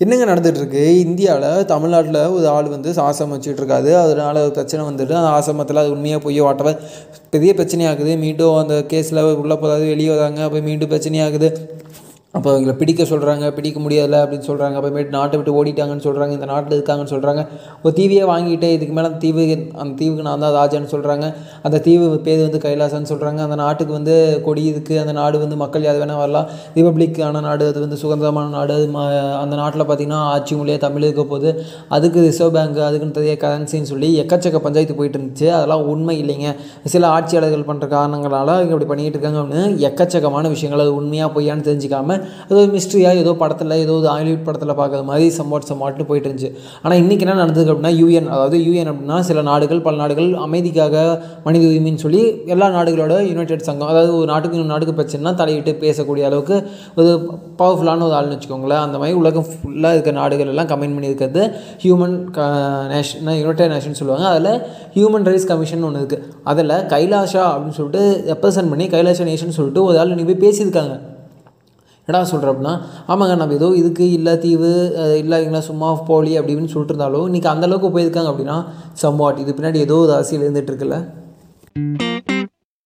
என்னங்க நடந்துகிட்ருக்கு இந்தியாவில் தமிழ்நாட்டில் ஒரு ஆள் வந்து ஆசிரமம் வச்சுட்ருக்காது அதனால் ஒரு பிரச்சனை வந்துட்டு அந்த ஆசிரமத்தில் அது உண்மையாக போய் வாட்டவர் பெரிய பிரச்சனையாகுது. மீண்டும் அந்த கேஸில் உள்ளே போகாது வெளியே வராங்க. அப்போ மீண்டும் பிரச்சனையாகுது. அப்போ அவங்கள பிடிக்க சொல்கிறாங்க பிடிக்க முடியல அப்படின்னு சொல்கிறாங்க அப்புறமேட்டு நாட்டை விட்டு ஓடிட்டாங்கன்னு சொல்கிறாங்க இந்த நாட்டில் இருக்காங்கன்னு சொல்கிறாங்க ஒரு தீவையே வாங்கிட்டு இதுக்கு மேலே அந்த தீவு அந்த தீவுக்கு நான் தான் ராஜான்னு சொல்கிறாங்க அந்த தீவு பேர் வந்து கைலாசான்னு சொல்கிறாங்க அந்த நாட்டுக்கு வந்து கொடி இருக்குது அந்த நாடு வந்து மக்கள் யார் வேணால் வரலாம். ரிபப்ளிக்கான நாடு அது வந்து சுதந்திரமான நாடு. அது அந்த நாட்டில் பார்த்திங்கன்னா ஆட்சி மொழியாக தமிழ் இருக்க போது அதுக்கு ரிசர்வ் பேங்க் அதுக்குன்னு தெரிய கரன்சின்னு சொல்லி எக்கச்சக்க பஞ்சாயத்து போயிட்டு இருந்துச்சு. அதெல்லாம் உண்மை இல்லைங்க. சில ஆட்சியாளர்கள் பண்ணுற காரணங்களால் இங்கே இப்படி பண்ணிகிட்டு இருக்காங்க அப்படின்னு எக்கச்சக்கமான விஷயங்கள். அது உண்மையாக பொய்யான்னு தெரிஞ்சுக்காமல் அது ஒரு மிஸ்ட்ரியாக ஏதோ படத்தில் ஏதோ ஒரு ஹாலிவுட் படத்தில் பார்க்குற மாதிரி சம்பாட் சம்பாட்னு போயிட்டு இருந்துச்சு. ஆனால் இன்றைக்கி என்ன நடந்தது அப்படின்னா யூஎன் அதாவது யூஎன் அப்படின்னா சில நாடுகள் பல நாடுகள் அமைதிக்காக மனித உரிமைன்னு சொல்லி எல்லா நாடுகளோட யுனைடெட் சங்கம் அதாவது ஒரு நாட்டுக்கு இன்னொரு நாட்டுக்கு பிரச்சனைனா தலையிட்டு பேசக்கூடிய அளவுக்கு ஒரு பவர்ஃபுல்லான ஒரு ஆள்னு வச்சுக்கோங்களேன். அந்த மாதிரி உலகம் ஃபுல்லாக இருக்க நாடுகள் எல்லாம் கமெண்ட் பண்ணியிருக்கிறது ஹியூமன் நேஷன் யுனைடெட் நேஷன் சொல்லுவாங்க. அதில் ஹியூமன் ரைட்ஸ் கமிஷன் ஒன்று இருக்குது அதில் கைலாஷா அப்படின்னு சொல்லிட்டு ரெப்ரசன்ட் பண்ணி கைலாஷா நேஷன் சொல்லிட்டு ஒரு ஆள் நீங்கள் போய் பேசியிருக்காங்க. என்னடா சொல்கிற அப்படின்னா ஆமாங்க நம்ம ஏதோ இதுக்கு இல்லை தீவு இல்லை இங்கே சும்மா போலி அப்படி இப்படின்னு சொல்லிட்டு இருந்தாலும் இன்றைக்கி அந்தளவுக்கு போயிருக்காங்க அப்படின்னா சம்வாட் இது பின்னாடி ஏதோ ஒரு அரசியல் இருந்துகிட்ருக்குல்ல